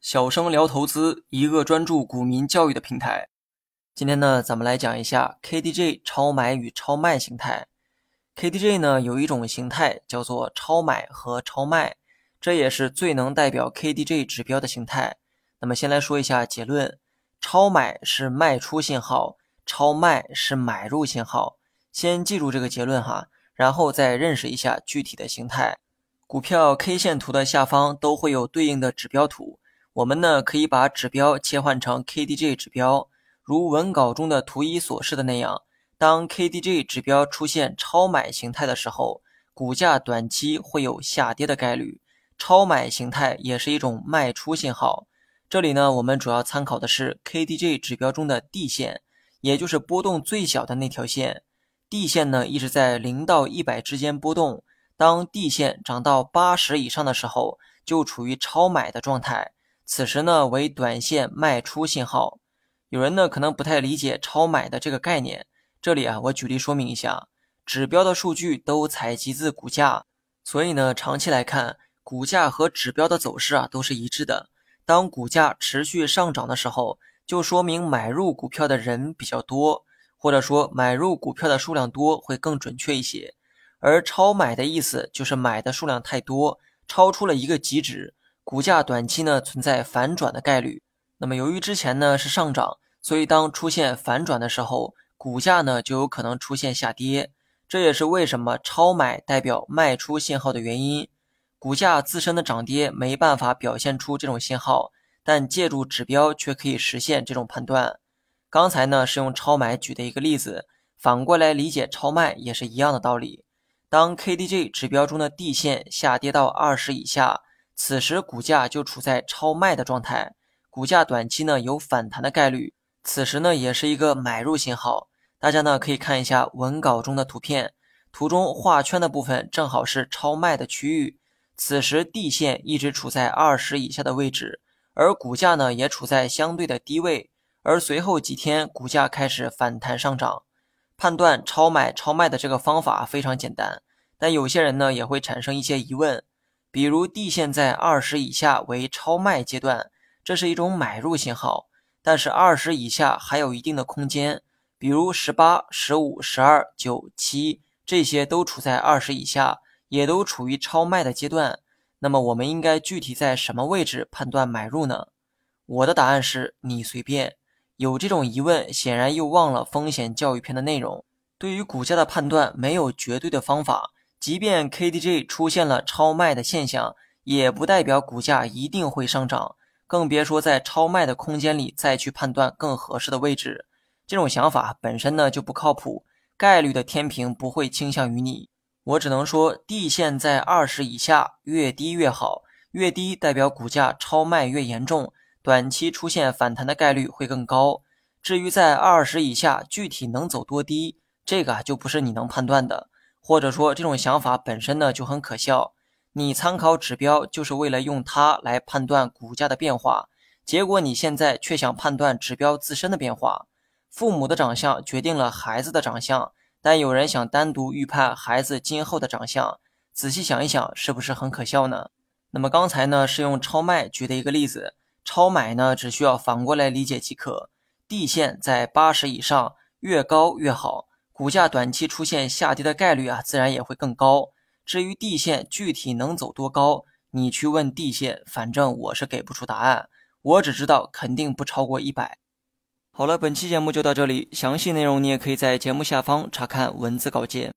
小生聊投资，一个专注股民教育的平台。今天呢，咱们来讲一下 KDJ 超买与超卖形态。KDJ 呢有一种形态叫做超买和超卖，这也是最能代表 KDJ 指标的形态。那么先来说一下结论：超买是卖出信号，超卖是买入信号。先记住这个结论哈，然后再认识一下具体的形态。股票 K 线图的下方都会有对应的指标图，我们呢可以把指标切换成 KDJ 指标，如文稿中的图一所示的那样。当 KDJ 指标出现超买形态的时候，股价短期会有下跌的概率。超买形态也是一种卖出信号。这里呢，我们主要参考的是 KDJ 指标中的 D 线，也就是波动最小的那条线。D 线呢一直在零到一百之间波动，当 D 线涨到八十以上的时候，就处于超买的状态，此时呢为短线卖出信号。有人呢可能不太理解超买的这个概念。这里啊，我举例说明一下，指标的数据都采集自股价，所以呢，长期来看，股价和指标的走势啊都是一致的。当股价持续上涨的时候，就说明买入股票的人比较多，或者说买入股票的数量多会更准确一些。而超买的意思就是买的数量太多，超出了一个极值，股价短期呢存在反转的概率。那么由于之前呢是上涨，所以当出现反转的时候。股价呢就有可能出现下跌，这也是为什么超买代表卖出信号的原因。股价自身的涨跌没办法表现出这种信号，但借助指标却可以实现这种判断。刚才呢是用超买举的一个例子，反过来理解超卖也是一样的道理。当 KDJ 指标中的 D 线下跌到二十以下，此时股价就处在超卖的状态，股价短期呢有反弹的概率，此时呢也是一个买入信号。大家呢可以看一下文稿中的图片，图中画圈的部分正好是超卖的区域。此时 D 线一直处在二十以下的位置，而股价呢也处在相对的低位。而随后几天股价开始反弹上涨。判断超买超卖的这个方法非常简单，但有些人呢也会产生一些疑问，比如地线在二十以下为超卖阶段，这是一种买入信号，但是二十以下还有一定的空间。比如十八、十五、十二、九、七，这些都处在二十以下，也都处于超卖的阶段。那么我们应该具体在什么位置判断买入呢？我的答案是你随便。有这种疑问，显然又忘了风险教育篇的内容。对于股价的判断，没有绝对的方法。即便 KDJ 出现了超卖的现象，也不代表股价一定会上涨，更别说在超卖的空间里再去判断更合适的位置。这种想法本身呢就不靠谱，概率的天平不会倾向于你。我只能说地线在二十以下，越低越好，越低代表股价超卖越严重，短期出现反弹的概率会更高。至于在二十以下，具体能走多低，这个就不是你能判断的。或者说，这种想法本身呢就很可笑。你参考指标就是为了用它来判断股价的变化，结果你现在却想判断指标自身的变化。父母的长相决定了孩子的长相，但有人想单独预判孩子今后的长相，仔细想一想，是不是很可笑呢？那么刚才呢是用超卖举的一个例子，超买呢只需要反过来理解即可。地线在八十以上，越高越好，股价短期出现下跌的概率啊，自然也会更高。至于地线具体能走多高，你去问地线，反正我是给不出答案，我只知道肯定不超过一百。好了，本期节目就到这里，详细内容你也可以在节目下方查看文字稿件。